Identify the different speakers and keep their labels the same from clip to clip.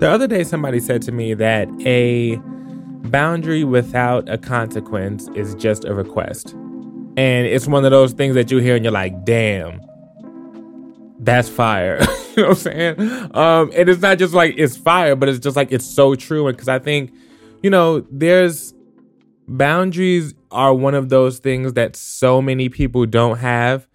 Speaker 1: The other day, somebody said to me that a boundary without a consequence is just a request. And it's one of those things that you hear and you're like, damn, that's fire. you know what I'm saying? Um, and it's not just like it's fire, but it's just like it's so true. And because I think, you know, there's boundaries are one of those things that so many people don't have.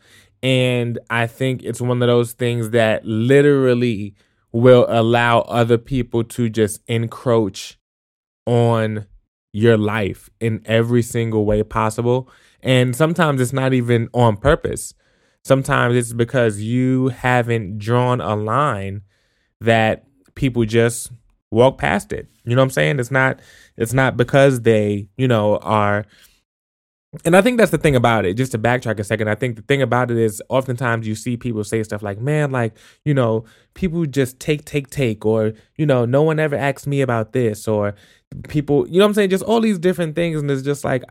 Speaker 1: And I think it's one of those things that literally will allow other people to just encroach on your life in every single way possible. And sometimes it's not even on purpose. Sometimes it's because you haven't drawn a line that people just walk past it. You know what I'm saying? It's not it's not because they, you know, are and I think that's the thing about it. Just to backtrack a second, I think the thing about it is oftentimes you see people say stuff like, man, like, you know, people just take, take, take, or, you know, no one ever asked me about this, or people, you know what I'm saying? Just all these different things. And it's just like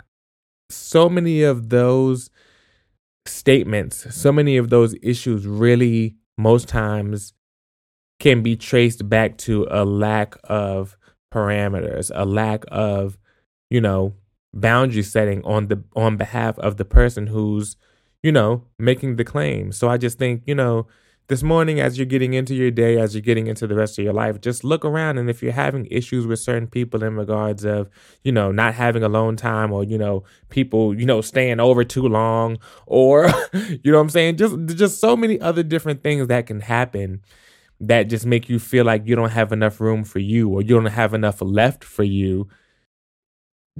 Speaker 1: so many of those statements, so many of those issues really, most times, can be traced back to a lack of parameters, a lack of, you know, boundary setting on the on behalf of the person who's you know making the claim. So i just think you know this morning as you're getting into your day as you're getting into the rest of your life just look around and if you're having issues with certain people in regards of you know not having alone time or you know people you know staying over too long or you know what i'm saying? Just just so many other different things that can happen that just make you feel like you don't have enough room for you or you don't have enough left for you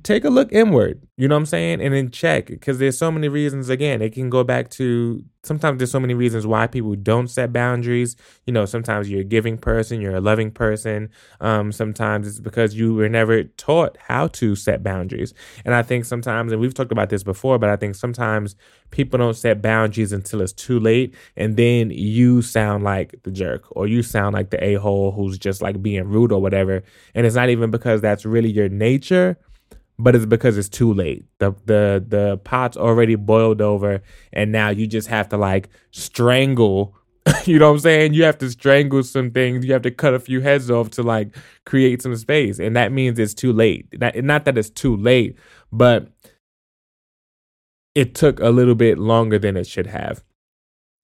Speaker 1: take a look inward, you know what I'm saying? And then check because there's so many reasons. Again, it can go back to sometimes there's so many reasons why people don't set boundaries. You know, sometimes you're a giving person, you're a loving person. Um, sometimes it's because you were never taught how to set boundaries. And I think sometimes, and we've talked about this before, but I think sometimes people don't set boundaries until it's too late. And then you sound like the jerk or you sound like the a hole who's just like being rude or whatever. And it's not even because that's really your nature but it's because it's too late. The the the pot's already boiled over and now you just have to like strangle you know what I'm saying? You have to strangle some things. You have to cut a few heads off to like create some space. And that means it's too late. Not, not that it's too late, but it took a little bit longer than it should have.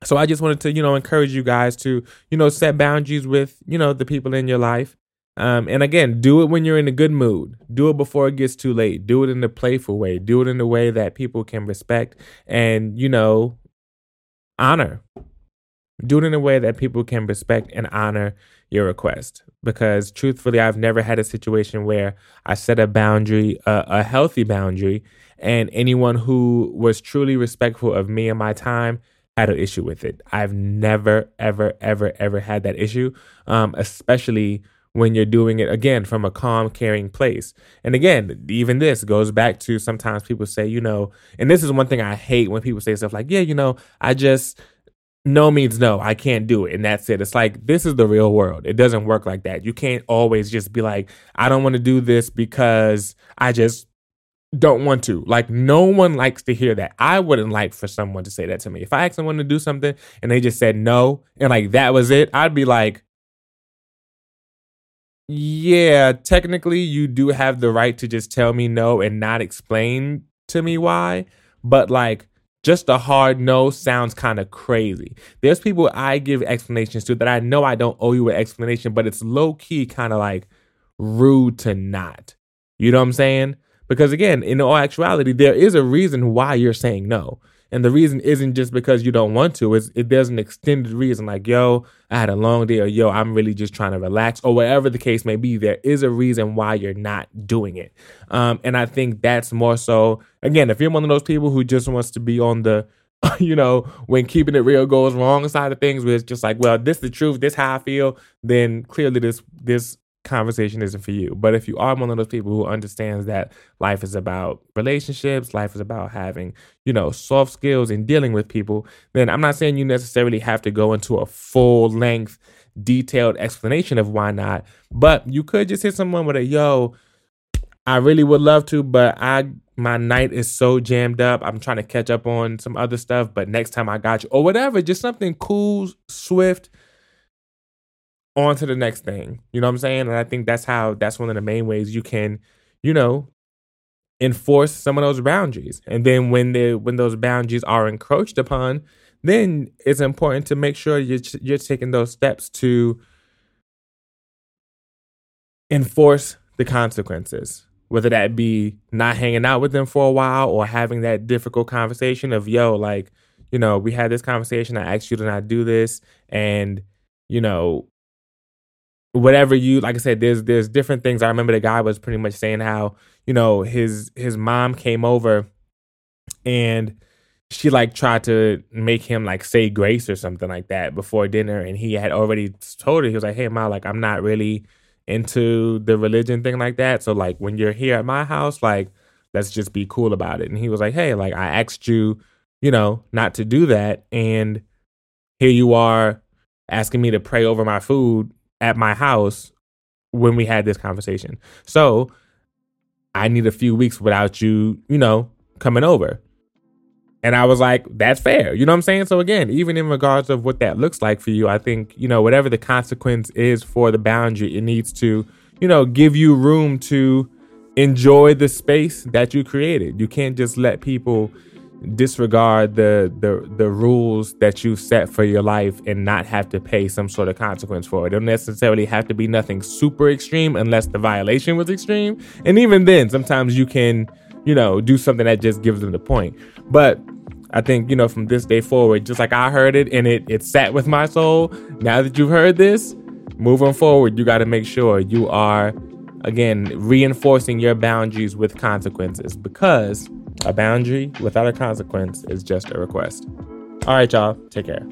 Speaker 1: So I just wanted to, you know, encourage you guys to, you know, set boundaries with, you know, the people in your life. Um, and again, do it when you're in a good mood. Do it before it gets too late. Do it in a playful way. Do it in a way that people can respect and, you know, honor. Do it in a way that people can respect and honor your request. Because truthfully, I've never had a situation where I set a boundary, uh, a healthy boundary, and anyone who was truly respectful of me and my time had an issue with it. I've never, ever, ever, ever had that issue, um, especially when you're doing it again from a calm, caring place. And again, even this goes back to sometimes people say, you know, and this is one thing I hate when people say stuff like, yeah, you know, I just, no means no. I can't do it. And that's it. It's like, this is the real world. It doesn't work like that. You can't always just be like, I don't want to do this because I just don't want to. Like, no one likes to hear that. I wouldn't like for someone to say that to me. If I asked someone to do something and they just said no and like that was it, I'd be like, yeah, technically, you do have the right to just tell me no and not explain to me why. But like, just a hard no sounds kind of crazy. There's people I give explanations to that I know I don't owe you an explanation, but it's low key kind of like rude to not. You know what I'm saying? Because again, in all actuality, there is a reason why you're saying no. And the reason isn't just because you don't want to. It's, it, there's an extended reason, like, yo, I had a long day, or yo, I'm really just trying to relax, or whatever the case may be. There is a reason why you're not doing it. Um, and I think that's more so, again, if you're one of those people who just wants to be on the, you know, when keeping it real goes wrong side of things, where it's just like, well, this is the truth, this how I feel, then clearly this this conversation isn't for you. But if you are one of those people who understands that life is about relationships, life is about having, you know, soft skills and dealing with people, then I'm not saying you necessarily have to go into a full length, detailed explanation of why not. But you could just hit someone with a yo, I really would love to, but I my night is so jammed up. I'm trying to catch up on some other stuff, but next time I got you, or whatever, just something cool, swift, on to the next thing. You know what I'm saying? And I think that's how that's one of the main ways you can, you know, enforce some of those boundaries. And then when the when those boundaries are encroached upon, then it's important to make sure you're you're taking those steps to enforce the consequences. Whether that be not hanging out with them for a while or having that difficult conversation of yo, like, you know, we had this conversation. I asked you to not do this, and you know, whatever you like I said, there's there's different things. I remember the guy was pretty much saying how you know his his mom came over and she like tried to make him like say grace or something like that before dinner. And he had already told her he was like hey ma like i'm not really into the religion thing like that. So like when you're here at my house like let's just be cool about it. And he was like hey like i asked you you know not to do that. And here you are asking me to pray over my food at my house when we had this conversation. So I need a few weeks without you, you know, coming over. And I was like, that's fair. You know what I'm saying? So again, even in regards of what that looks like for you, I think, you know, whatever the consequence is for the boundary, it needs to, you know, give you room to enjoy the space that you created. You can't just let people disregard the the the rules that you set for your life and not have to pay some sort of consequence for it. It don't necessarily have to be nothing super extreme unless the violation was extreme. And even then, sometimes you can, you know, do something that just gives them the point. But I think, you know, from this day forward, just like I heard it and it it sat with my soul, now that you've heard this, moving forward, you got to make sure you are again reinforcing your boundaries with consequences because a boundary without a consequence is just a request. All right, y'all. Take care.